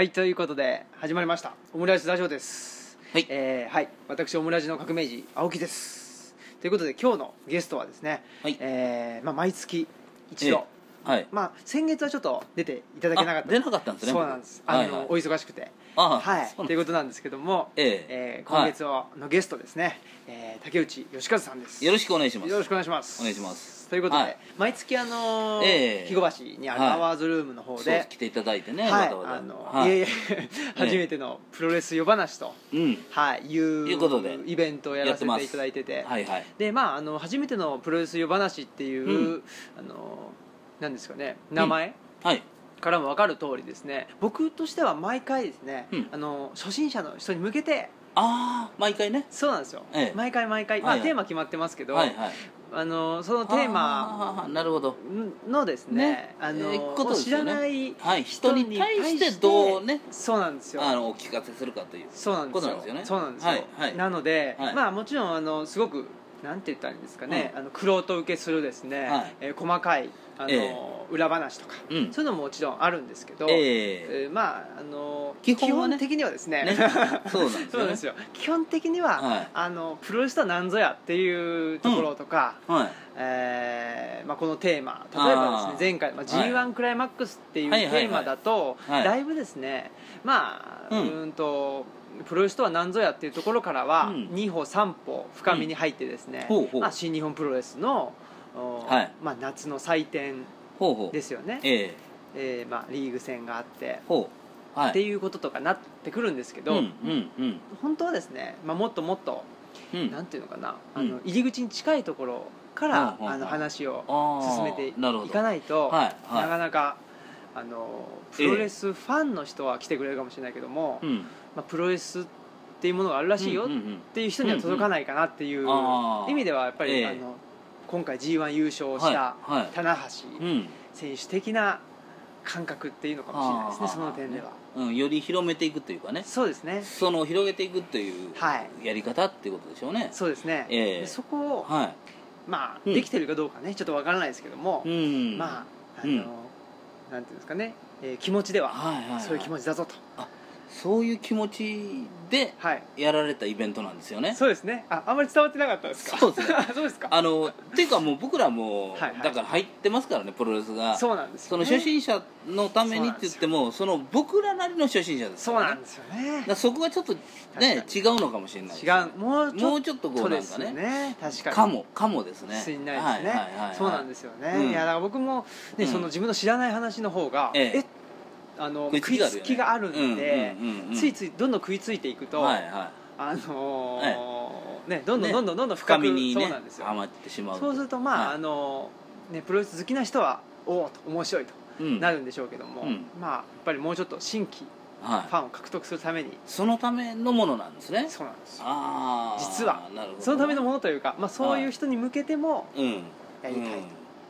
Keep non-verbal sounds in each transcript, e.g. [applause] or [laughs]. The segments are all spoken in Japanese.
はいということで始まりました。オムライスラジオです。はい。えーはい。私オムラジの革命児青木です。ということで今日のゲストはですね、はい。えーまあ、毎月一度、はい。まあ、先月はちょっと出ていただけなかった。あ出なかったんですね。そうなんです。あの、はいはい。お忙しくて。あはい。そうなんということなんですけども、ええ。えー今月はのゲストですね、えー竹内義和さんです。よろしくお願いします。よろしくお願いします。お願いしますということで、はい。毎月あのーええ。肥後橋にあるはいアワーズルームの方そうで、来ていただいてねはい、わざわざ。あの、はい。いえいえ [laughs] 初めてのプロレス夜話と、うん。はい、いういうことでイベントをやらせていただいてて、はいはい。でまああの初めてのプロレス夜話っていう、うん。あのなんですかね名前、はい。からも分かる通りですね。僕としては毎回ですね、うん。あの初心者の人に向けてああ毎回ね。そうなんですよ、ええ。毎回毎回、まあはいはい。テーマ決まってますけど、はいはいあのそのテーマなるほど。のですねね。あの、知らないはい人に対してどうね。そうなんですよ。あのお聞かせするかというそうなんですよことなんですよ。ねそうなんですよ、はいはい。なので、はい。まあもちろんあのすごくなんて言ったらいいんですかね、あの玄人受けするですね、はい。えー細かいあの、え裏話とか、うん。そういうのももちろんあるんですけど、ええ。えーまああの基本はね。的にはですねね。そうなんですよ。ね基本的には、はい。あのプロレスとは何ぞやっていうところとか、はい。えーまあ、このテーマ例えばですね前回、まあ、はい。g 1クライマックスっていうテーマだと、はい。だいぶですねまあ、ううんん、とプロレスとは何ぞやっていうところからは、うん。2歩3歩深みに入ってですね、うん。ほうほう。まあ、新日本プロレスの、おはい。まあ、夏の祭典ほうほう。ですよね、ええ。えーまあ、リーグ戦があって、ほう。はい。っていうこととかなってくるんですけど、うんうんうん。本当はですね、まあ、もっともっとうん。なんていうのかな、うん。あの入り口に近いところから、うんうんう。んあの話をあー進めていなるほど。かないと、はいはい。なかなかあのプロレスファンの人は来てくれるかもしれないけども、うんまあ、プロレスっていうものがあるらしいよっていう人には届かないかなっていうあー。意味ではやっぱり、ええ。あの今回 g 1優勝した棚橋うん。選手的な感覚っていうのかもしれないですねあー。その点では、うん、より広めていくというかね。そうですね。その広げていくというはい。やり方っていうことでしょうね。そうですね、ええ。でそこを、はまあ、うん。できてるかどうかねちょっとわからないですけども、いうん。まああの、うん。なんていうんですかね、えー気持ちでは、はいはいはい。そういう気持ちだぞとそういう気持ちではい。やられたイベントなんですよね。そうですね。ああんまり伝わってなかったですか？そうですね。[laughs] そうですか？あのっていうかもう僕らもはいはい。だから入ってますからねプロレスが。そうなんですその初心者のためにって言ってもその僕らなりの初心者ですそうからねなんですよね。だからそこがちょっとね違うのかもしれないです違う。もうちょもうちょっとこうなんかねね。確かに。かもかもですね。しんないですね、そうなんですよね、うん。いやだから僕も、ねうん。その自分の知らない話の方がえ。えあの食いつきがあるんで、ついついどんどん食いついていくと、はいはあのーねどんどんね。どんどんどんどんい深みにね。そうなんですよはまってしまう。そうするとまあ、はい。あのねプロレス好きな人はおおと面白いとうん。なるんでしょうけども、うん。まあやっぱりもうちょっと新規はい。ファンを獲得するために。そのためのものなんですね。そうなんです。よああ実は。そのためのものというか、まあ、そういう人に向けてもうん。やりたいと、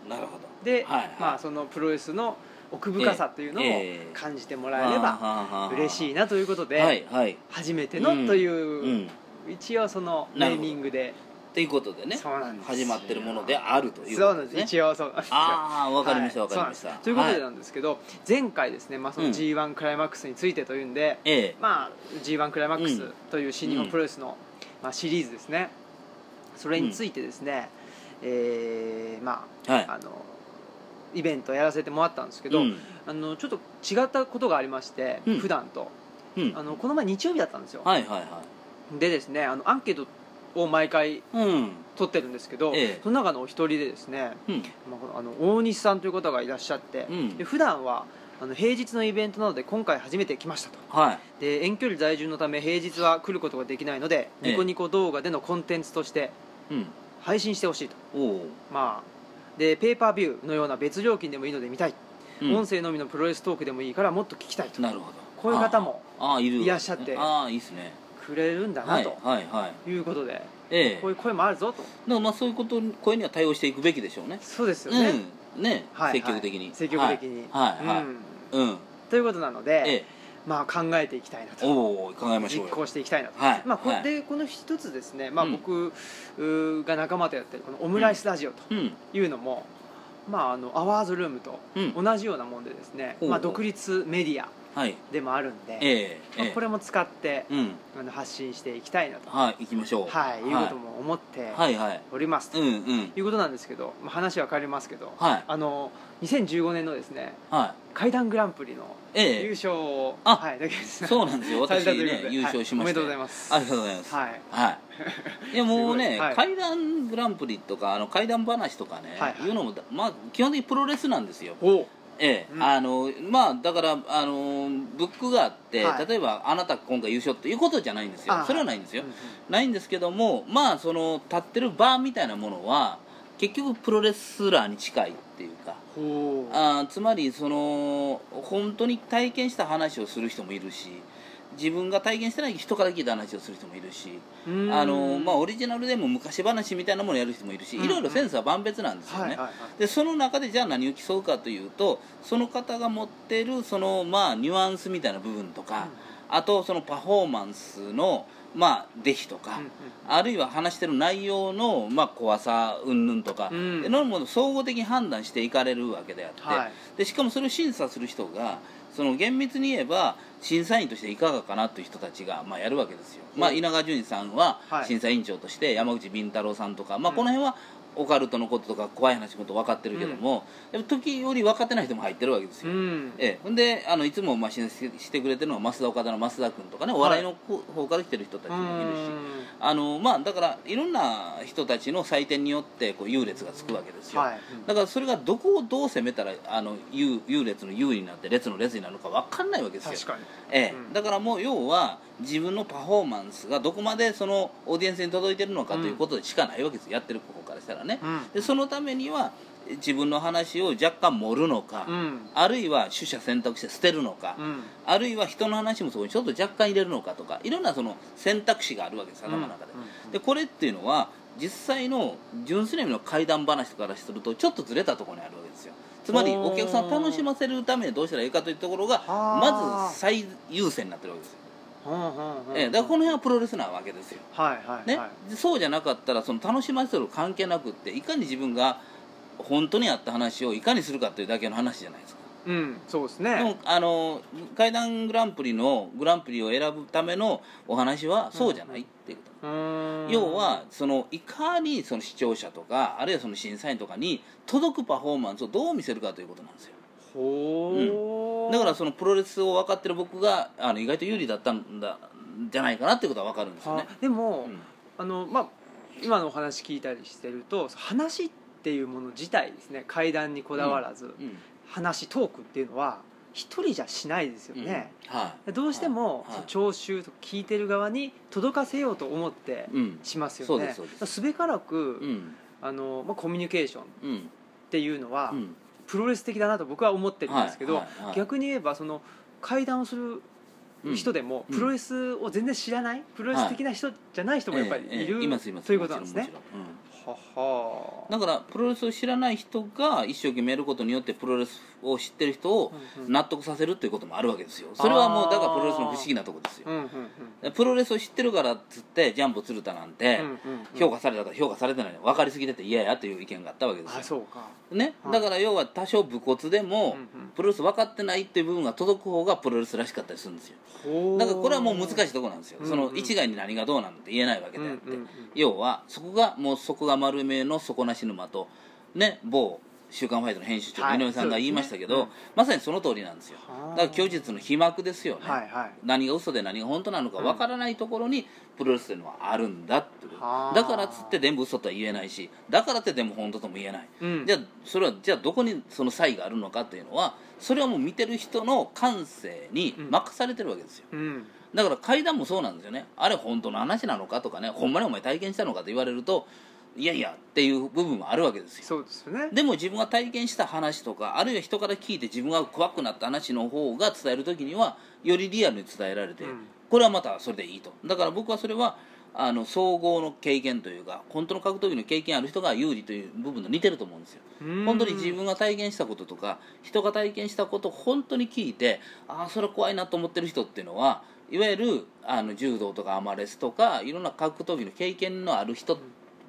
うん。なるほど。で、はいはい。まあ、そのプロレスの奥深さというのをええ感じてもらえれば嬉しいななということで、初めてのという、うん。一応そのネーミングで。ということでね始まってるものであるというそうなんです。ことですね一応そうああわかりましたはい。わかりました。ということではなんですけど、前回ですね、まあ、そのうん。g 1クライマックスについてというんで、g 1クライマックスうんという新日本プロレスの、まあ、シリーズですね。それについてですね、えーまあ、はい。あのイベントやらせてもらったんですけど、うん。あのちょっと違ったことがありまして、うん。普段と。うん。あのこの前日曜日だったんですよ、はいはいはでですねあのアンケートを毎回いうん。取ってるんですけど、ええ。その中のお一人でですね、うん。まあ、あの大西さんという方がいらっしゃって、うん。で普段はあの平日のイベントなので今回初めて来ましたと。はい。で遠距離在住のため平日は来ることができないので、ええ。ニコニコ動画でのコンテンツとしてうん。配信してほしいと。おおまあでペーパービューのような別料金でもいいので見たい、うん。音声のみのプロレストークでもいいからもっと聞きたいと。なるほど。こういう方もいらっしゃってああいいですね。くれるんだはないとはいはいい。うことで、ええ。こういう声もあるぞと。まあそういうこと声には対応していくべきでしょうね。そうですよね、うん。ね。はい。積極的に。積極的に、はい。はいはい。うん。うん。ということなので、ええまあ、考えていきたいなと。おお考えましょうよ。実行していきたいなと、はい。まあこはい。でこの一つですね、まあ、うん。僕が仲間とやってるこのオムライスラジオとうん。いうのも、まあ、あのアワーズルームとうん。同じようなもんでですね、まあ、独立メディアはい。でもあるんで、ええまあええ。これも使ってうん。あの発信していきたいなと、はい行きましょう。はい、い。うことも思っております、と。いうことなんですけど、まあ、話は変わりますけど、はい。あの2015年のですねはい。怪談グランプリのええ。優勝を、あはい、だけです。そうなんですよ。[laughs] 私ね優勝しまして。はいおめでとうございます。ありがとうございます。はい。はい。[laughs] いやもうね、はい。怪談グランプリとかあの怪談話とかね、はいはい。い、うのもまあ基本的にプロレスなんですよ。おええ、うんあのまあだからあのブックがあって、はい。例えばあなた今回優勝っていうことじゃないんですよ。あそれはないんですよ、うんうん。ないんですけどもまあその立ってる場みたいなものは結局プロレスラーに近いっていうか。あーつまりその本当に体験した話をする人もいるし自分が体験してない人から聞いた話をする人もいるしあの、まあ、オリジナルでも昔話みたいなものをやる人もいるしうん。いろいろセンスは万別なんですよね、でその中でじゃあ何を競うかというとその方が持ってるそのまあニュアンスみたいな部分とか、あとそのパフォーマンスのまあ出来とか、うんうん。あるいは話してる内容のまあ怖さ云々とか、うん。でのものを総合的に判断していかれるわけであって、はい。でしかもそれを審査する人がその厳密に言えば審査員としていかがかなという人たちがまあやるわけですよ、まあ、稲川淳二さんははい。審査委員長として山口敏太郎さんとか、まあ、うん。この辺はオカルトのこととか怖い話のこと分かってるけども、やっぱ時より分かってない人も入ってるわけですよ、うん。ええ、ほんであのいつもまあ審査してくれてるのは増田岡田の増田君とかねお笑いの方から来てる人たちもいるし、あのまあ、だからいろんな人たちの採点によってこう優劣がつくわけですよ、はい。だからそれがどこをどう攻めたらあの優優劣の優位になって列の列になるのか分かんないわけですよ。ええ。うん。だからもう要は自分のパフォーマンスがどこまでそのオーディエンスに届いてるのかということでしかないわけですよ、やってる方からしたらね、うん。でそのためには自分の話を若干盛るのか、うん。あるいは取捨選択して捨てるのか、うん。あるいは人の話もそこにちょっと若干入れるのかとかいろんなその選択肢があるわけです頭の中で、うん。でこれっていうのは実際の純粋な意味の怪談話からするとちょっとずれたところにあるわけですよ。つまりお客さんを楽しませるためにどうしたらいいかというところがはあまず最優先になってるわけですよ、ええだからこの辺はプロレスなわけですよ、はいはいね？そうじゃなかったらその楽しませる関係なくっていかに自分が本当にあった話をいかにするかというだけの話じゃないですか。うんそうですでねもあの怪談グランプリのグランプリを選ぶためのお話はそうじゃないっていうこと、うーん。要はそのいかにその視聴者とかあるいはその審査員とかに届くパフォーマンスをどう見せるかということなんですよほうだからそのプロレスを分かってる僕があの意外と有利だったんだじゃないかなっていうことは分かるんですよね。は、でも、うん。あのまあ今のお話聞いたりしてると話っていうもの自体ですね階段にこだわらず、うん話トークっていうのは一人じゃしないですようん。ね、はい。どうしても、はい。聴衆と聞いてる側に届かせようと思ってうん。しますよね、そうですそうです。すべからく、うん。あのまあ、コミュニケーションっうん。ていうのは、うんプロレス的だなと僕は思ってるんですけど、はいはいはい。逆に言えばその階段をする人でも、うんプロレスを全然知らないプロレス的な人じゃない人もやっぱりいる、ええええいますいますということなんですねだからプロレスを知らない人が一生懸命やることによってプロレスを知ってる人を納得させるっていうこともあるわけですよ。それはもうだからプロレスの不思議なところです。よプロレスを知ってるからっつってジャンプ鶴田なんて評価されたか評価されてないの分かりすぎてて嫌やという意見があったわけですよ。ね、はい。だから要は多少武骨でも、プロレス分かってないっていう部分が届く方がプロレスらしかったりするんですよ。だからこれはもう難しいところなんですよ、その一概に何がどうなんて言えないわけで。あって、要はそこがもうそこが丸めの底なし沼とね某週刊ファイトの編集長はいの井上さんが言いましたけど、そうですね。まさにその通りなんですよ。はあ。だから虚実の飛膜ですよね、はいはい。何が嘘で何が本当なのかわからないところにプロレスというのはあるんだっていうはあ。だからっつって全部嘘とは言えないしだからってでも本当とも言えない、うん。じゃあそれはじゃあどこにその差異があるのかっていうのはそれはもう見てる人の感性に任されてるわけですよ、うん。だから階段もそうなんですよね。あれ本当の話なのかとかねほんまにお前体験したのかと言われるといやいやっていう部分もあるわけですよ。そうですよね。でも自分が体験した話とかあるいは人から聞いて自分が怖くなった話の方が伝える時にはよりリアルに伝えられて、うん。これはまたそれでいいと。だから僕はそれはあの総合の経験というか本当の格闘技の経験ある人が有利という部分と似てると思うんですよ。うん。本当に自分が体験したこととか人が体験したことを本当に聞いてああそれ怖いなと思ってる人っていうのはいわゆるあの柔道とかアマレスとかいろんな格闘技の経験のある人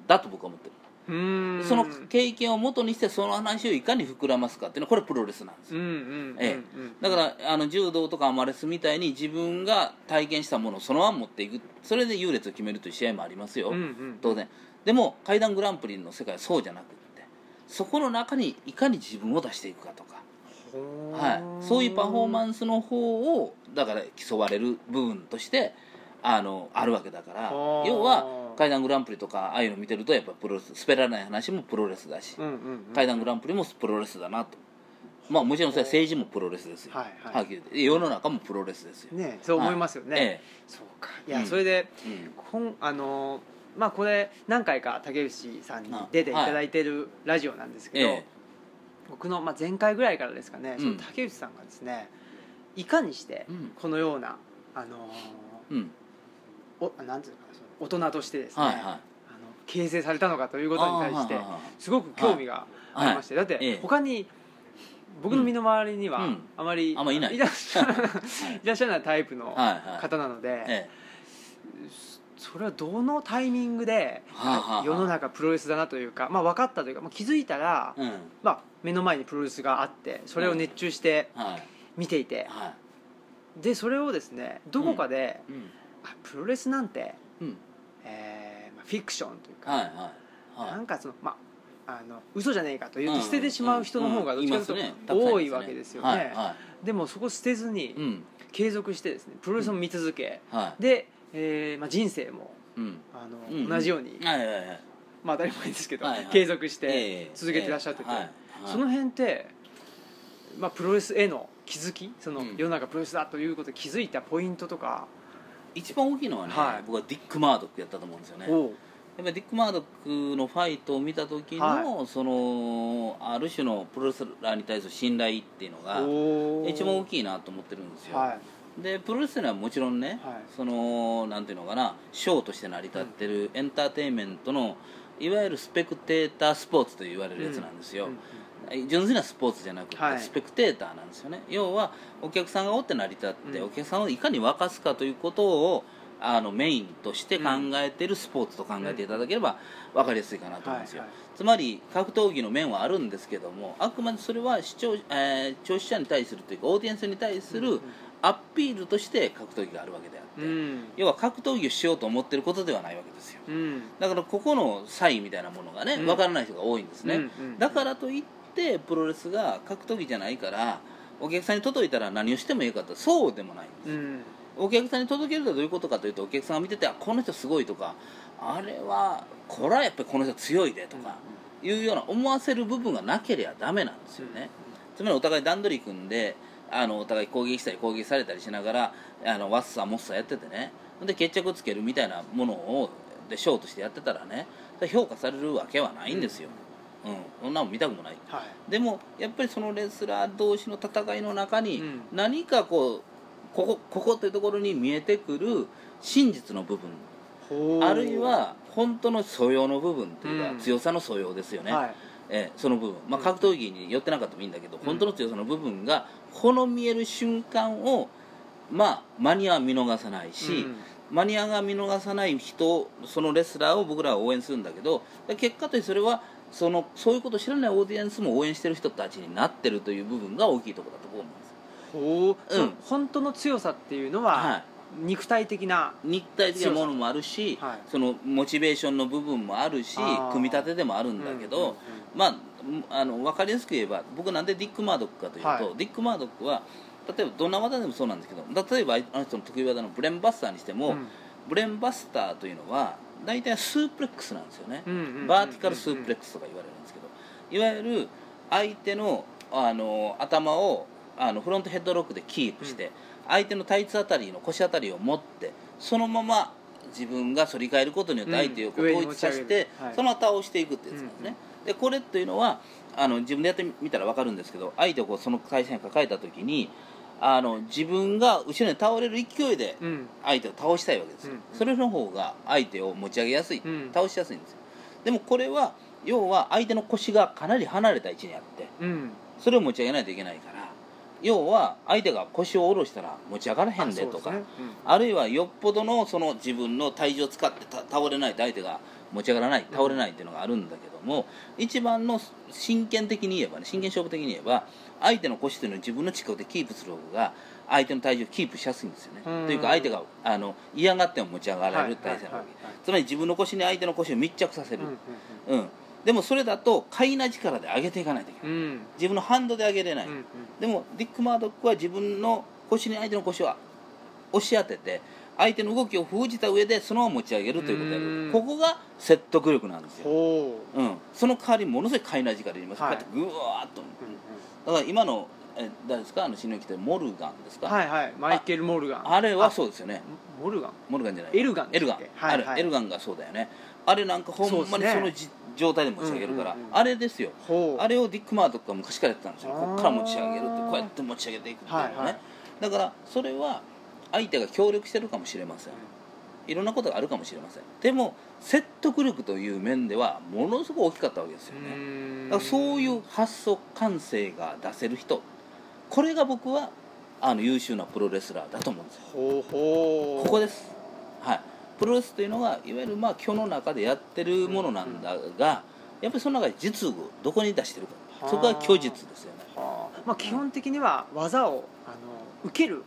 だと僕は思ってる。その経験をもとにしてその話をいかに膨らますかっていうのはこれプロレスなんです。よ、うんうんうんえだからあの柔道とかアマレスみたいに自分が体験したものをそのまま持っていく。それで優劣を決めるという試合もありますよ、うんうん当然。でも階段グランプリの世界はそうじゃなくってそこの中にいかに自分を出していくかとか、はい、そういうパフォーマンスの方をだから競われる部分としてあのあるわけだからはあ要は階段グランプリとかああいうの見てるとやっぱプロレス滑らない話もプロレスだし、うんうんうん階段グランプリもプロレスだなと。まあもちろんそれは政治もプロレスですよ、はい。はいはっきり言って。世の中もプロレスですよ、ねそう思いますよね、えそうか。いや、うん。それでえうん。こんあのーまあこれ何回か竹内さんに出てい。ただいてるラジオなんですけど、ええ。僕の、まあ、前回ぐらいからですかね、うん。その竹内さんがですねいかにしてうん。このような、あのーうんおなんていうのかなその大人としてですね、はいはい。あの形成されたのかということに対してあーはいはい。はいすごく興味がありまして、だってええ。他に僕の身の回りにはうん。あまり、あんまいない。らっしゃらい。[laughs] らっしゃらないタイプのはいはい。方なので、えそれはどのタイミングではあはあはあ世の中プロレスだなというか、まあ、分かったというか、まあ、気づいたら、えうん。まあ、目の前にプロレスがあってそれを熱中してはい。見ていて、はでそれをですねどこかで、いうんあプロレスなんて、うん。えーまあ、フィクションというか、はいはいはなんかそのまああの嘘じゃねえかと言って捨ててしまう人の方がどっちかというと多いわけですよね,、はいはでもそこ捨てずにいうん。継続してですねプロレスを見続け、はで、えーまあ、人生もいうん。あの、うん。同じように、はいはいはい。まあ当たり前ですけど、はいはい。継続しえてえ続けてらっしゃってて、ええ。はいはい。その辺って、まあ、プロレスへの気づきそのうん。世の中プロレスだということに気づいたポイントとか、一番大きいのはね、はい。僕はディック・マードックやったと思うんですよね。やっぱりディック・マードックのファイトを見た時の、はそのある種のプロレスラーに対する信頼っていうのが一番大きいなと思ってるんですよ、はい。でプロレスっていうのはもちろんね、はい。そのなんていうのかなショーとして成り立ってるエンターテインメントのいわゆるスペクテータースポーツと言われるやつなんですよ、うんうん純粋なスポーツじゃなくて、はい。スペクテーターなんですよね。要はお客さんがおって成り立って、うん。お客さんをいかに沸かすかということをあのメインとして考えてるスポーツと考えていただければ分かりやすいかなと思うんですよ、はいはい。つまり格闘技の面はあるんですけどもあくまでそれは視聴,、えー聴取者に対するというかオーディエンスに対するアピールとして格闘技があるわけであって、うん。要は格闘技をしようと思ってることではないわけですよ。うん。だからここの差異みたいなものがねうん。分からない人が多いんですね、だからといってプロレスが格闘技じゃないからお客さんに届いたら何をしてもいいかってそうでもないんです、うん。お客さんに届けるとはどういうことかというとお客さんが見ててあこの人すごいとかあれはこれはやっぱりこの人強いでとかいうような思わせる部分がなければダメなんですよね、つまりお互い段取り組んであのお互い攻撃したり攻撃されたりしながらあのワッサーモッサーやっててね。で決着つけるみたいなものをでショーとしてやってたらね評価されるわけはないんですよ、うんそんなもん見たくもない。はい。でもやっぱりそのレスラー同士の戦いの中にうん。何かこうここここというところに見えてくる真実の部分。あるいは本当の素養の部分というか、うん。強さの素養ですよね、はい。えーその部分、まあ、うん。格闘技に寄ってなかったもいいんだけど、本当の強さの部分がこの見える瞬間を、まあ、マニアは見逃さないし、マニアが見逃さない人そのレスラーを僕らは応援するんだけど結果としてそれはそのそういうことを知らないオーディエンスも応援してる人たちになってるという部分が大きいところだと思うんです、ほう、うん。本当の強さっていうのは、は肉体的な、肉体的なものもあるし、はい。そのモチベーションの部分もあるし組み立てでもあるんだけど、うんうんうんまああの分かりやすく言えば僕なんでディック・マードックかというと、はい。ディック・マードックは例えばどんな技でもそうなんですけど例えばあの人の得意技のブレンバスターにしても、うん。ブレンバスターというのは大体スープレックスなんですよね、うんうんうんうんバーティカルスープレックスとか言われるんですけどいわゆる相手のあの頭をあのフロントヘッドロックでキープして、相手のタイツあたりの腰あたりを持ってそのまま自分が反り返ることによって相手を統一させてる、はい。その後倒していくってやつなんですね、でこれっていうのはあの自分でやってみたら分かるんですけど相手をこうその会社に抱えた時にあの自分が後ろに倒れる勢いでうん。相手を倒したいわけですよ、うん。それの方が相手を持ち上げやすい、うん。倒しやすいんですよ。でもこれは要は相手の腰がかなり離れた位置にあってうん。それを持ち上げないといけないから要は相手が腰を下ろしたら持ち上がらへんでとかあ,、あそうですね。るいはよっぽどのその自分の体重を使ってた倒れないと相手が持ち上がらない倒れないっていうのがあるんだけども、一番の真剣的に言えばね真剣勝負的に言えば相手の腰というのを自分の近くでキープする方が相手の体重をキープしやすいんですよね、うん。というか相手があの嫌がっても持ち上がられる体勢なわけ、つまり自分の腰に相手の腰を密着させる。うん、うんでもそれだと快な力で上げていかないといけない、うんうん自分のハンドで上げれない、うんうん。でもディック・マードックは自分の腰に相手の腰を押し当てて相手の動きを封じた上でそのまま持ち上げるということをやうん。るここが説得力なんですよ、ほう。ん、その代わりものすごい快な力いります、はい。こうやってぐわーっと。う、うんだから今のえ誰ですか？あの新日来てるモルガンですか、うんはいはい。マイケル・モルガン。あれはそうですよね。モルガン？モルガンじゃない。エルガンエルガン、はいはい。あれエルガンがそうだよね。あれなんかほんまにそのじ、状態で持ち上げるから、うんうんうんあれですよ。あれをディック・マードックが昔からやってたんですよ。こっから持ち上げるってこうやって持ち上げていくっていうのね、はいはい。だからそれは相手が協力してるかもしれません。いろんなことがあるかもしれません。でも説得力という面ではものすごく大きかったわけですよね、うん。だからそういう発想感性が出せる人。これが僕はあの優秀なプロレスラーだと思うんですよ。ここです。はい。プロレスというのはいわゆるまあ世の中でやってるものなんだがやっぱりその中で実具どこに出してるか。そこが虚実ですよね。はあ。まあ、基本的には技をあの受けるうん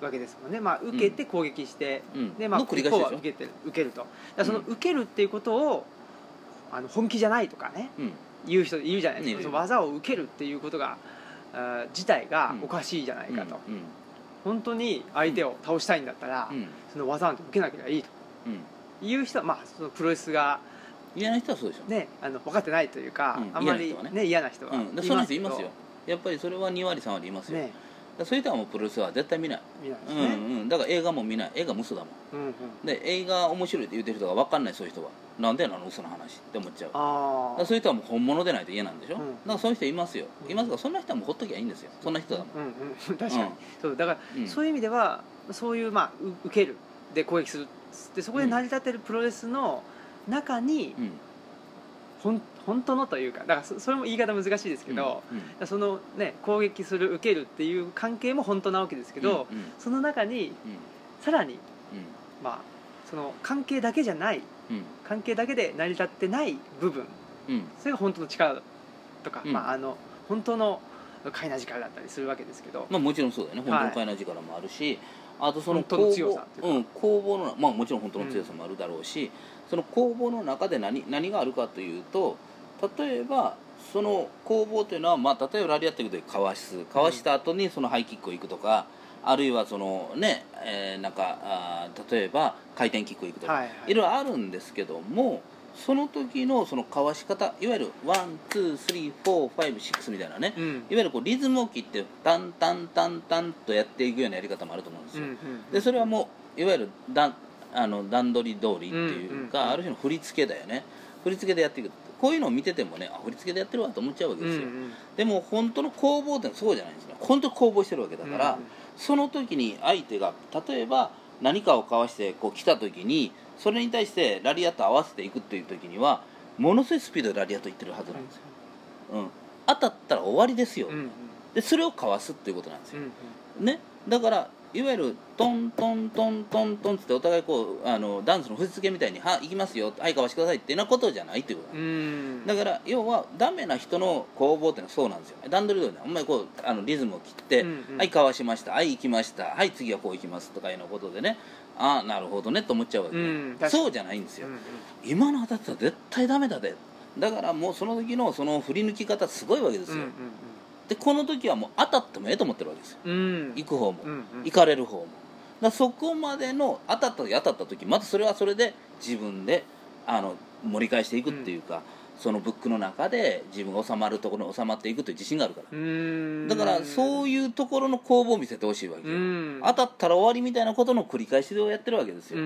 わけですもんね、まあ、受けて攻撃して、うん。でまあ、の繰り返しでしょ？一方は受けて受けると。だそのうん。受けるっていうことをあの本気じゃないとかねうん。言う人いるじゃないですか、その技を受けるっていうことが自体がうん。おかしいじゃないかと、うん。本当に相手を倒したいんだったら、うん。その技なんて受けなければいいと。うん。いう人は、まあ、そのプロレスが、嫌な人はそうでしょ。ね、あの分かってないというか、うん。あんまり嫌な人はね。ね嫌な人はうん。でそ人いますよ。やっぱりそれは2割3割いますよ、ねそういう人はもうプロレスは絶対見ない、見ないでうんすね、うん、だから映画も見ない。映画無双だもん。うんうん。で映画面白いって言ってる人が分かんないそういう人はなんでやのあの嘘の話って思っちゃう。だかあらそういう人はもう本物でないと嫌なんでしょ、うんだからそういう人いますよ。いますがそんな人はもうほっときゃいいんですよ。そんな人だもんうんうん。確かに、うん。そうだから、うん。そういう意味ではそういうまあう受ける。で攻撃する。でそこで成り立ってるプロレスの中に、うんほん本当のというかだからそそれも言い方難しいですけど、うんだからそのね攻撃する受けるっていう関係も本当なわけですけど、うんうん。その中にうん。さらにうん。まあその関係だけじゃないうん。関係だけで成り立ってない部分うん。それが本当の力とか、うん。まああの本当の快な力だったりするわけですけど、まあもちろんそうだよね。はい。本当の快な力もあるし、あとその本当のうん、攻防のまあもちろん本当の強さもあるだろうし、その攻防の中で何何があるかというと例えばその攻防というのは、まあ、例えばラリアットでかわすかわした後にそのハイキックをいくとか、あるいはそのね、えーなんかあー例えば回転キックをいくとか、はいはい。いろいろあるんですけどもその時のそのかわし方いわゆる one two three four five six みたいなね、うん。いわゆるこうリズムを切ってタンタンタンタンとやっていくようなやり方もあると思うんですよ、うんうんでそれはもういわゆる段あの段取り通りっていうか、ある種の振り付けだよね。振り付けでやっていくこういうのを見ててもねあ振り付けでやってるわと思っちゃうわけですよ、うんうんでも本当の攻防ってそうじゃないんですね本当に攻防してるわけだから、うんうん。その時に相手が例えば何かをかわしてこう来た時にそれに対してラリアット合わせていくっていう時にはものすごいスピードでラリアットいってるはずなんですよ、うん、当たったら終わりですよ、うんうん。でそれをかわすっていうことなんですよ、うんうん。ね。だからいわゆるトントントントントンってお互いこうあのダンスの振り付けみたいに「は行きますよはいかわしてください」っていうようなことじゃないっていうことだから要はダメな人の攻防っていうのはそうなんですよね。段取り通りであんまりこうあのリズムを切って「うんうん。はいかわしましたはい行きましたはい次はこう行きます」とかいうようなことでね。ああなるほどねと思っちゃうわけ、うん確かに。そうじゃないんですよ、うんうん。今の当たってたら絶対ダメだでだからもうその時のその振り抜き方すごいわけですよ、うんでこの時はもう当たってもええと思ってるわけですよ。うん。うん行く方も、うんうん。行かれる方も。だそこまでの当たった時当たった時またそれはそれで自分であの盛り返していくっていうか、そのブックの中で自分が収まるところに収まっていくという自信があるから、うん。だからそういうところの攻防を見せてほしいわけ当たったら終わりみたいなことの繰り返しでやってるわけですうん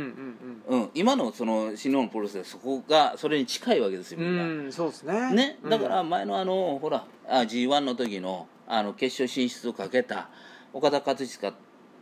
うよ、ん。うん。今のその新日本プロレスでそこがそれに近いわけですようみんな、そうですね。ね、うん。だから前のあのほらあ g 1の時のあの決勝進出をかけた岡田和親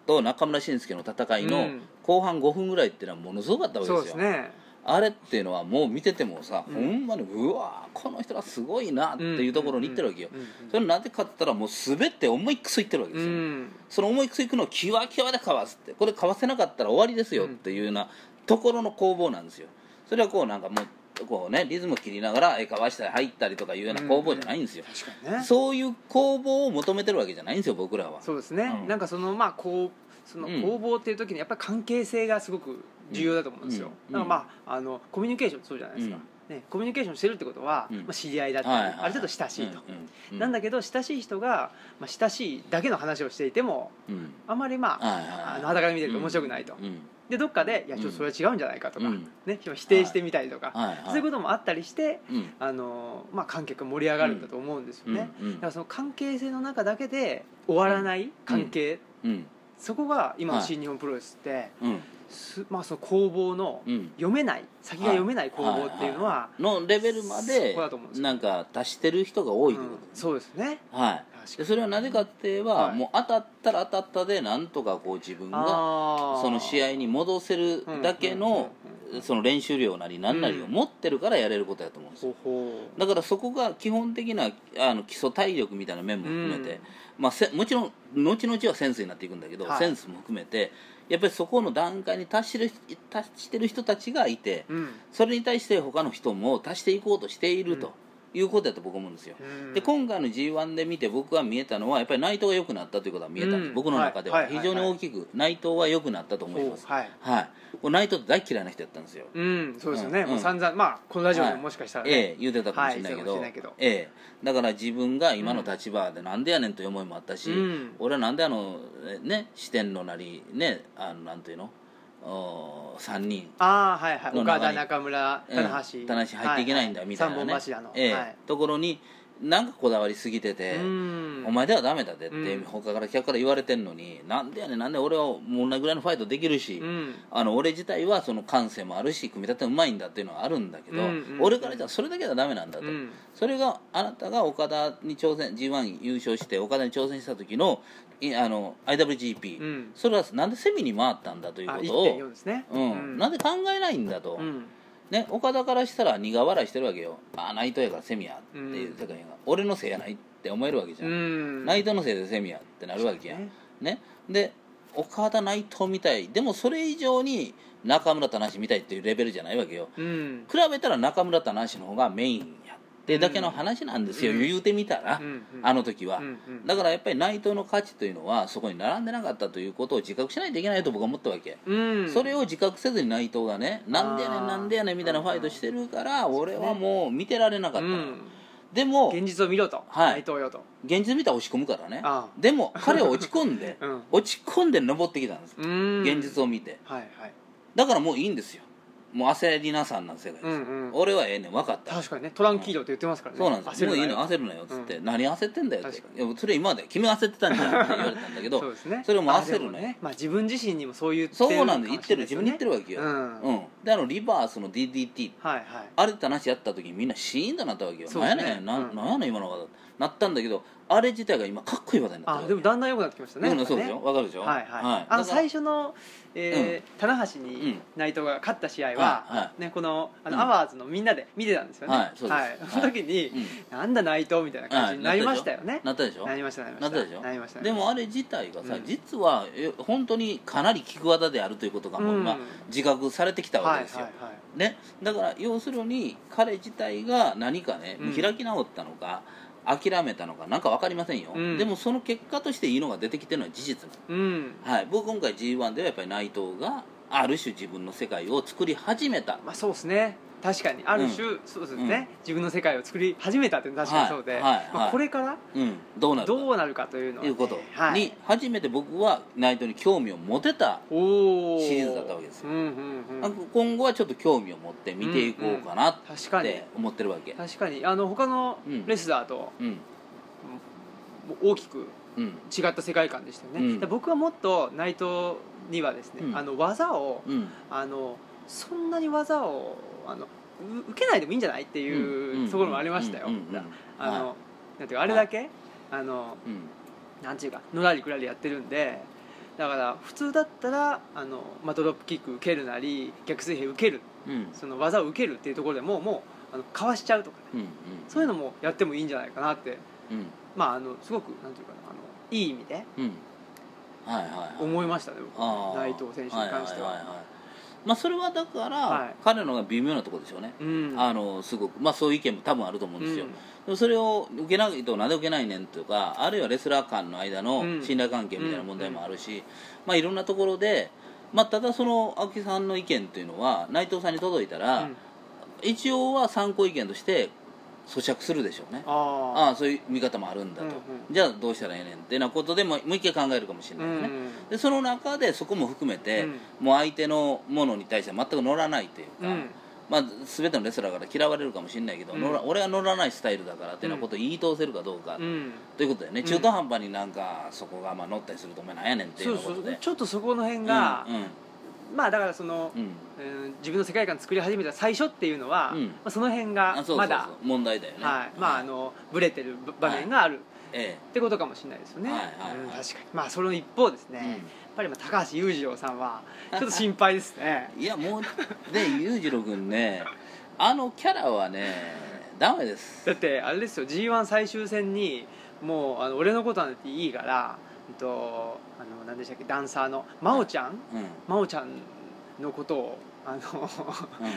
と中村慎介の戦いうのん。後半5分ぐらいっていうのはものすごかったわけそうでよ、ですすねあれっていうのはもう見ててもさ、うん。ほんまにうわーこの人らすごいなっていうところに行ってるわけよ、うん。うんそれなぜかって言ったらもう滑って重いくそいってるわけうですよ、ん。その重いくそいくのをキワキワでかわすってこれかわせなかったら終わりですよっていうようなところの攻防なんですよ。それはこうなんかもうこうねリズム切りながらえかわしたり入ったりとかいうような攻防じゃないんですよ、確かにね。そういう攻防を求めてるわけじゃないんですよ僕らは。そうですね、うん。なんかそのまあこうそのうん。攻防っていう時にやっぱり関係性がすごく重要だと思うんですよ、うん。だからまああのコミュニケーションそうじゃないですか、ね、コミュニケーションしてるってことは、うん。まあ、知り合いだったり、ある程度親しいと、なんだけど親しい人が、まあ、親しいだけの話をしていてもうん。あまりまあ,、はいはから見てると面白くないと、うん。でどっかで「いやちょっとそれは違うんじゃないか」とか、うん。ね、否定してみたりとか、そういうこともあったりしてうん。あの、まあ、観客が盛り上がるんだと思うんですよね、だからその関係性の中だけで終わらない関係、うんそこが今の新日本プロレスって、うん。すまあ、その攻防のうん。読めない先が読めない攻防っていうのは、のレベルまでなんか達してる人が多いってこうん。とです、そうですね。はい。それはなぜかって言えば、はい。もう当たったら当たったでなんとかこう自分がその試合に戻せるだけのその練習量なり何なりを持ってるからやれることやと思うんですよ。だからそこが基本的なあの基礎体力みたいな面も含めて、うん。まあ、せもちろん後々はセンスになっていくんだけど、はい。センスも含めてやっぱりそこの段階に達してる達してる人たちがいてうん。それに対して他の人も達していこうとしているということだと僕は思うんですよ、うん。で今回の g 1で見て僕が見えたのはやっぱり内藤が良くなったということが見えたんです、うん。僕の中では。はい。はい。非常に大きく内藤は良くなったと思います。はい。はい。これ内藤って大嫌いな人やったんですよ。うん。そうですよね、うん。もう散々まあこのラジオでももしかしたらね、ええ言うてたかもしれないけど,、はいええ。だから自分が今の立場でなんでやねんという思いもあったし、うん。俺はなんであのえね四天王なりねあのなんていうの？お3人。ああはいはい。岡田中村うん。棚橋、棚橋入っていけないんだみたいなね、三本柱の、ええ。はい。ところになんかこだわりすぎてて、うん。お前ではダメだでって、うん。他から客から言われてんのになんでやねんなんで俺はもう同じぐらいのファイトできるし、うん。あの俺自体はその感性もあるし組み立てもうまいんだっていうのはあるんだけど、うんうん俺からじゃそれだけではダメなんだと、うん。それがあなたが岡田に挑戦 g 1優勝して岡田に挑戦した時のいあの IWGP、うん。それはなんでセミに回ったんだというあことを、1.4ですね。うん。なんで考えないんだと、うん。ね、岡田からしたら苦笑いしてるわけよ。あ内藤やからセミやっていう世界が、俺のせいやないって思えるわけじゃん、うん。内藤のせいでセミやってなるわけやん。ね。ね。で岡田内藤みたい。でもそれ以上に中村棚橋みたいっていうレベルじゃないわけよ。うん。比べたら中村棚橋の方がメイン。やってだけの話なんですよ、うん。言うてみたら、うんうん。あの時は、うんうん。だからやっぱり内藤の価値というのはそこに並んでなかったということを自覚しないといけないと僕は思ったわけ、うん。それを自覚せずに内藤がねなんでやねんなんでやねんみたいなファイトしてるから俺はもう見てられなかったでも現実を見ろと。はい。内藤よと。現実見たら押し込むからね。でも彼は落ち込んで、[laughs] うん。落ち込んで登ってきたんです、うん。現実を見て。はいはい。だからもういいんですよもう焦りなさんなん世界です、うんうん。俺はええねん分かった。確かにねトランキードって言ってますからね。そうなんです。よ。もういいの焦るなよっつって、う何焦ってんだよって。確かいやそれ今まで君焦ってたんじゃんって言われたんだけどそうですね。それをも焦るなよ、もね。まあ自分自身にもそう言ってそうなんで言ってる自分に言ってるわけよ、うん。であのリバースの DDT はいはい。あれって話やった時にみんなシーンとなったわけよ、そうですね。なんやねんな,、うん。なんやねん今の技なったんだけどあれ自体が今かっこいい技になってあでもだんだん良くなってきましたね。でもそうでしょわかるでしょ？ぱねはい。はい、あの最初の、えー棚橋にうん。内藤が勝った試合は、はいはね、このあの、うん。アワーズのみんなで見てたんですよね。はいそうです。その時に、うん。なんだ内藤みたいな感じになりましたよね。なったでしょ？なりましたなりました。なったでしょ？なりましたでもあれ自体がさ、うん。実はえ本当にかなり効く技であるということがもう今、うん自覚されてきたわはいけですよ、はいはい。ね、だから要するに彼自体が何かね、うん。開き直ったのか諦めたのかなんか分かりませんよ、うん。でもその結果としていいのが出てきてるのは事実なの。うん。はい、僕今回 g 1ではやっぱり内藤がある種自分の世界を作り始めた。まあそうですね確かに。ある種、そうですね、自分の世界を作り始めたっていうのは確かにそうで、はい。はい。まあ、はい。これからうん、どうなるか。どうなるかというのは、ね、ということ。はい。に初めて僕は内藤に興味を持てた、シリーズだったわけですよ。うんうんうん、今後はちょっと興味を持って見ていこうかなっ確かにて思ってるわけ。確かに。あの他のうん。レスラーとうん。大きくうん。違った世界観でしたよね、僕はもっと内藤にはですね、うん。あの技をうん。あのそんなに技をあのう受けないでもいいんじゃない？っていうところもありましたよ、あの、はなんていうかあれだけ、あのうん。なんていうかのらりくらりやってるんでだから普通だったらあの、まあ、ドロップキック受けるなり逆水平受けるうん。その技を受けるっていうところでももうあのかわしちゃうとかね。うん。うん。そういうのもやってもいいんじゃないかなって。うん。まああのすごくなんていうかなあのいい意味で思いましたね僕。内藤選手に関しては,、まあそれはだから、はい。彼のが微妙なところでしょうね、うん。あのすごく。まあそういう意見も多分あると思うんですよ、うん。でもそれを受けないとなんで受けないねんとかあるいはレスラー間の間のうん。信頼関係みたいな問題もあるし、まあいろんなところで、まあ、ただその青木さんの意見というのは内藤さんに届いたら、うん。一応は参考意見として咀嚼するでしょうね。あああそういう見方もあるんだと、うんうん。じゃあどうしたらええねんってなことでももう一回考えるかもしれあないですね、うんでその中でそこも含めて、うん。もう相手のものに対しては全く乗らないというか、うん。まあ、全てのレスラーから嫌われるかもしれないけど、うん。俺は乗らないスタイルだからっていうようなことを言い通せるかどうか、うん。ということでね。ん。中途半端になんかそこがまあ乗ったりするとお前なんやねんっていそううそうようなことで。ちょっとそこの辺が、うんまあだからその、うん。うんうん自分の世界観作り始めた最初っていうのは、うん。まあ、その辺がまだ問題だよね。はい。まああのブレてる場面があるえってことかもしれないですよね、はいはいはいうん確かに。まあその一方ですね、えやっぱりまあ高橋裕次郎さんは [laughs] ちょっと心配ですね。うんいやもうで裕次郎君ねあのキャラはねダメです。だってあれですよ。g 1最終戦にもうあの俺のことなんていいから、うんとあの何でしたっけダンサーの真央ちゃん？うん。真央ちゃんのことをあの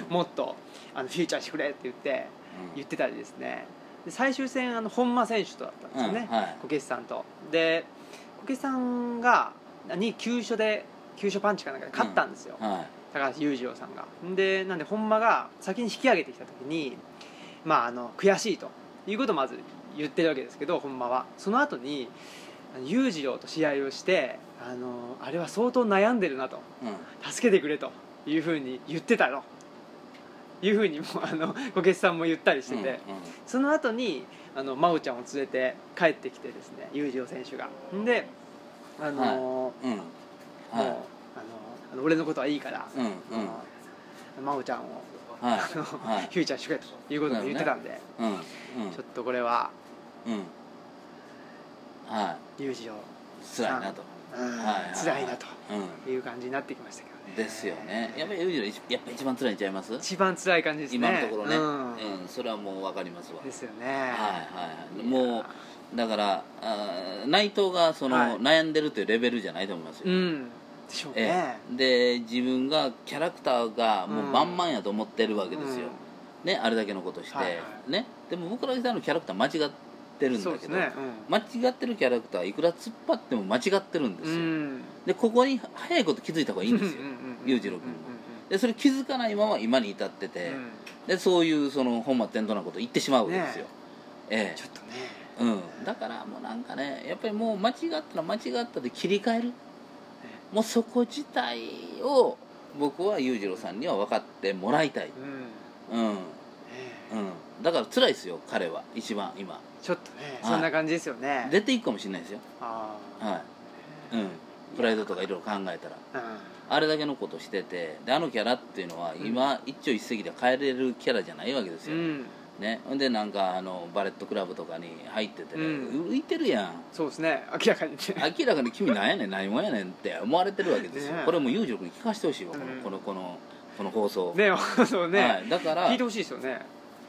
うん。もっとあのフィーチャーしてくれって言ってうん。言ってたりですね。で最終戦あの本間選手とだったんですよね、うんはい。こけしさんと。でこけしさんがに急所で急所パンチかなんかで勝ったんですよ、はい。高橋裕次郎さんが。でなんで本間が先に引き上げてきた時にまああの悔しいということをまず言ってるわけですけど本間は。その後に裕次郎と試合をしてあのあれは相当悩んでるなと。うん。助けてくれと。いうふうに言ってたというふうにもあの [laughs] こけしさんも言ったりしてて、うんうん。その後にあの真央ちゃんを連れて帰ってきてですね裕次郎選手が。であの、うん。もうはあのあの俺のことはいいから、いうんうん。真央ちゃんを、はい。フューチャーしてくれということも言ってたんで、うん。うん。ちょっとこれはうん。は裕次郎い辛いなと。うん。はいはい辛いなと。ういう感じになってきましたけどね。んですよね。やっぱり裕次郎一やっぱ一番辛いんちゃいます？一番辛い感じですね。今のところね。うん。うんそれはもう分かりますわ。ですよね。はいはいはい。もうだからあー内藤がその、はい。悩んでるというレベルじゃないと思いますよ、うん。でしょうえね。えで自分がキャラクターがもう万々やと思ってるわけですよ、ねあれだけのことして、ね。でも僕らさんのキャラクター間違ってるんだけど、そうですね間違ってるキャラクターはいくら突っ張っても間違ってるんでうんすよ、うん。でここに早いこと気づいた方がいいんですよ。裕次郎君もでそれ気づかないまま今に至ってて、うん。でそういうその本末転倒なこと言ってしまうわけですよ、ねえ。ちょっとね。えうん、だからもうなんかねやっぱりもう間違ったら間違ったで切り替える。もうそこ自体を僕は裕次郎さんには分かってもらいたい、うん。うんだから辛いですよ彼は。一番今。ちょっとねはい。そんな感じですよね。出ていくかもしれないですよ。あはい、うん、プライドとかいろいろ考えたら。あれだけのことしててであのキャラっていうのは今、一朝一夕で変えれるキャラじゃないわけですよ、うん。ね。ほんでなんかあのバレットクラブとかに入ってて、うん。浮いてるやん。そうですね。明らかに。ね明らかに君なんやねん。何もやねんって思われてるわけですよ、ねこれも裕次郎君に聞かせてほしいわ、うんこのこのこのこの放送、ねそうね、はい、だから聞いてほしいですよね、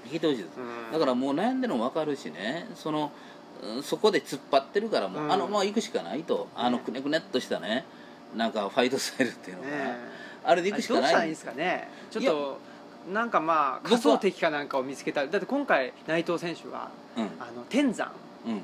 聞いてほしいです。うん。だからもう悩んでるのも分かるしね。そのうんそこで突っ張ってるからもう、うん。あのまあ行くしかないと。あのくねくねっとしたねなんかファイトスタイルっていうのかな、ね。あれで行くしかない。どうしたらいいんですかね。ちょっとなんかまあ仮想敵かなんかを見つけた。だって今回内藤選手はうん。あの天山うん。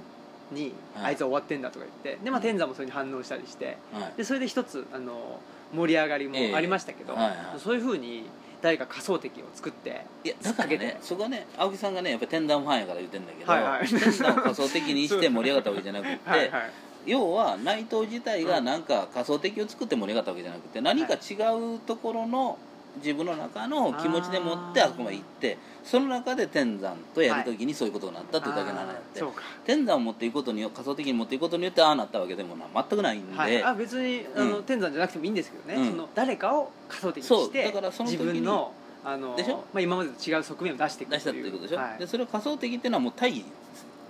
にはい。あいつは終わってんだとか言ってで、まあ、天山もそれに反応したりしてはい。でそれで一つあの盛り上がりもええ。ありましたけど、はいはい。そういうふうに誰か仮想敵を作っていやだからねそこはね青木さんがねやっぱり天壇ファンやから言ってんだけど、はいはい。天壇を仮想的にして盛り上がったわけじゃなくって [laughs] はいはい。要は内藤自体がなんか仮想敵を作って盛り上がったわけじゃなくて何か違うところの自分の中の気持ちでもってあー。あそこまで行ってその中で天山とやるときにそういうことになったっていうだけなのやって、あーそうか。天山を持っていくことによ仮想的に持っていくことによってああなったわけでもな全くないんで、はい、あ別にあの、うん。天山じゃなくてもいいんですけどね、うん。その誰かを仮想的にしてだからその時自に分のあのでしょ？まあ、今までと違う側面を出していく出したっていうことでしょ、はい。でそれを仮想的っていうのはもう対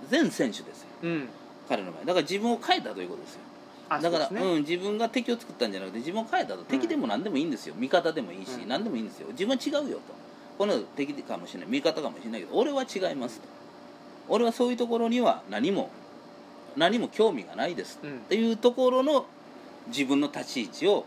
全選手ですよ。うん、彼の場合。だから自分を変えたということですよ。あだからそうね。うん、自分が敵を作ったんじゃなくて自分を変えたと、敵でも何でもいいんですよ。味方でもいいし、うん。何でもいいんですよ。自分は違うよと。この敵かもしれない味方かもしれないけど俺は違いますと。俺はそういうところには何も何も興味がないです、うん。っていうところの自分の立ち位置を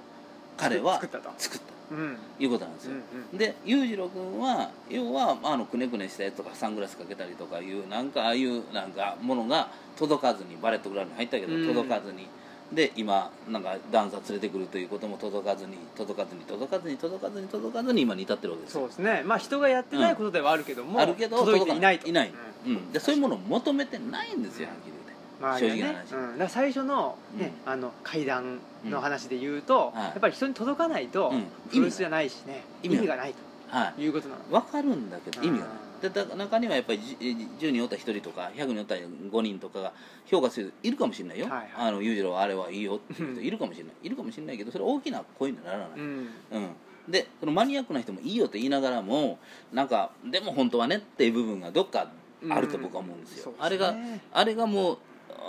彼は作ったと。作った。うん。いうことなんですよ、で裕次郎君は要はあのくねくねしたやつとかサングラスかけたりとかいうなんかああいうなんかものが届かずにバレットクラブに入ったけどうん。届かずに、で今なんかダンサー連れてくるということも届かずに届かずに届かずに届かずに届かずに今に至ってるわけですよ。そうですね。まあ人がやってないことではあるけども、あるけど届いていないと。い。ない、うん。うん。でそういうものを求めてないんですよはっきり言って。まあ正直なね話。うん、最初の,、ねあの階段の話で言うと、やっぱり人に届かないと、うん。プロレスじゃないしね。意意味味がない。はいということなの。分かるんだけど意味がない。うんでだ中にはやっぱりじ10人おったら1人とか100人おったら5人とかが評価する人いるかもしれないよ、はいはい。あの裕次郎はあれはいいよって。いう人いるかもしれないいるかもしれないけどそれ大きな声にならない、うん。うん。でそのマニアックな人もいいよって言いながらもなんかでも本当はねっていう部分がどっかあると僕は思うんですよ、うん。あれがそうですね。あれがもう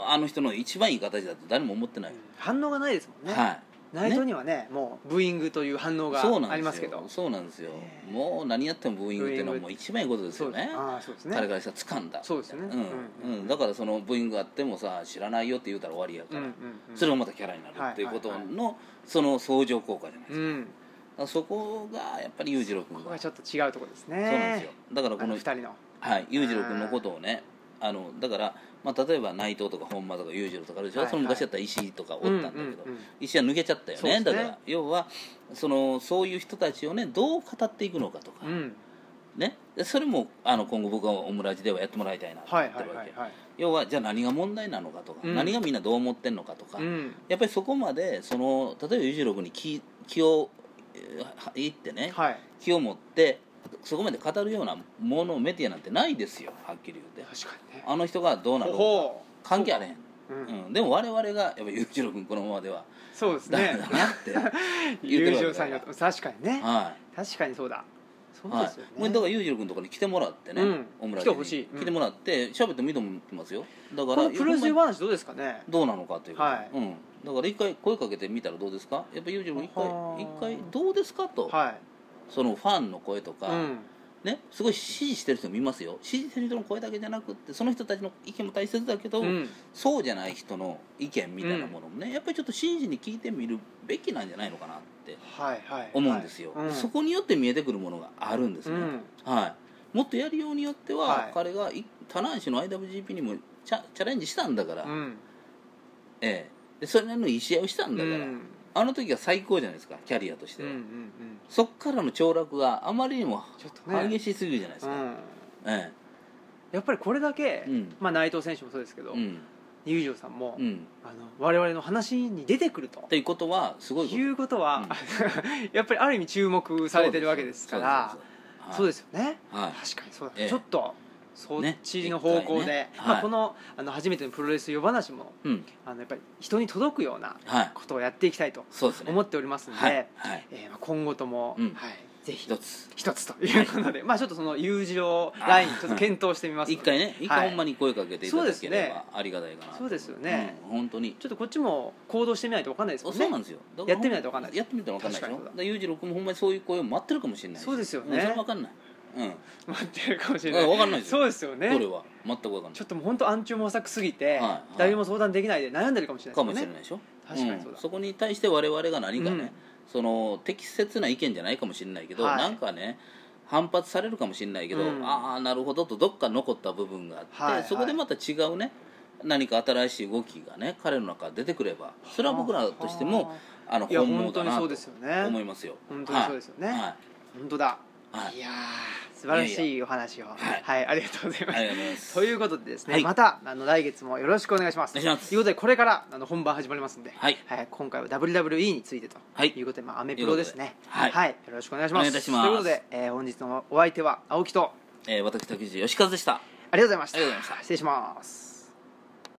あの人の一番いい形だと誰も思ってない、反応がないですもんね、はいナイトにはねもうブーイングという反応がありますけど。そうなんですよ、ええ。もう何やってもブーイングっていうのはもう一番いいことですよね。ああそうですね。彼からしたら掴んだ。そうですよねだからそのブーイングがあってもさ知らないよって言うたら終わりやから、それがまたキャラになるっていうことのその相乗効果じゃないですか,、うん。そこがやっぱり裕次郎君が。ちょっと違うところですね。そうなんですよ。だからこのあの二人の。はい裕次郎君のことをねあのだから、まあ、例えば内藤とか本間とか裕次郎とかあるでしょ、はいはい。その昔だったら石井とかおったんだけど、うんうんうん。石井は抜けちゃったよね。ね。だから要はそのそういう人たちをねどう語っていくのかとか、うん。ね、でそれもあの今後僕はオムラジではやってもらいたいなと思ってるわけ、要はじゃあ何が問題なのかとか、うん。何がみんなどう思ってんのかとか、うん。やっぱりそこまでその例えば裕次郎君に気気をえー言ってね、はい。気を持ってそこまで語るようなものメディアなんてないですよはっきり言って。確かにね。あの人がどうなるのか関係あれへん、う。ん。うん、でも我々がやっぱ裕次郎君このままではそうですね。だなって [laughs] 言ってるわけだから。友情さんに確かにね。は確かにそうだ。そうい、はいですよもうねだから裕次郎君とかに来てもらってね、うん。オムラジに。来てほしい。うん。来てもらって喋ってもいいと思ってますよ。だからプロレスほんまに話どうですかね？どうなのかというはい。うん、だから一回声かけてみたらどうですか？やっぱ裕次郎君一回はあ。一回どうですか？と、はいそのファンの声とか、うん。ね、すごい支持してる人もいますよ。支持してる人の声だけじゃなくってその人たちの意見も大切だけど、うん。そうじゃない人の意見みたいなものもね、やっぱりちょっと真摯に聞いてみるべきなんじゃないのかなってはいはい思うんですよ、はい。うん。そこによって見えてくるものがあるんですね、うん。はい、もっとやりようによっては、はい。彼がい棚橋の IWGP にもチャチャレンジしたんだから、うん。ええ、でそれなりのいい試合をしたんだから、うんあの時が最高じゃないですかキャリアとしては、うんうんそっからの凋落があまりにも激しすぎるじゃないですか、うん。えやっぱりこれだけうん。まあ内藤選手もそうですけどえうん。裕次郎さんもうん。あの我々の話に出てくるとっていうことはすごいいうことは [laughs] やっぱりある意味注目されてるわけですからそうでですすよねはい、はい。確かにそうだ、ええ。ちょっとそっねちの方向で、ね。まあ、はい。このあの初めてのプロレス夜話もうん。あのやっぱり人に届くようなはい。ことをやっていきたいと思っておりますので、はい。はい。えーまあ今後とも、うん。はい、ぜひ一つ。一つということで、まあちょっとその裕次郎ラインちょっと検討してみます。一回ね一はい。回ほんまに声かけていただければありがたいかなそうですよね。うん本当に。ちょっとこっちも行動してみないと分かんないですもんね。そうなんですよ。やってみないと分かんないやってみたら分かんないでしょ。裕次郎君もほんまにそういう声を待ってるかもしれないしそうですよね。んそれは分かんない。うん待ってるかもしれない。分かんないですよ。そうですよね。それは？全く分かんない。ちょっともう本当暗中模索すぎて、はい誰にも相談できないで悩んでるかもしれないね。もしれないでしょ？確かにそうだ。ん。そこに対して我々が何かね、うん。その適切な意見じゃないかもしれないけど、はい。なんかね反発されるかもしれないけど、うん。ああなるほどとどっか残った部分があって、はいはい。そこでまた違うね何か新しい動きがね彼の中で出てくればそれは僕らとしてもはあ。の本望だなと本当にそうですよね。思いますよ。本当にそうですよね。はい。本当だ、はい。い、やー素晴らしいお話を。はい。ありがとうございます。ということでですね、はい。またあの来月もよろしくお願いします。ということでこれからあの本番始まりますんで、はい。今回は WWE についてとはい。いうことで、まあ、アメプロですね。はい。よろしくお願いします。ということで、えー本日のお相手は青木とえー私竹内義和でした。ありがとうございました。失礼します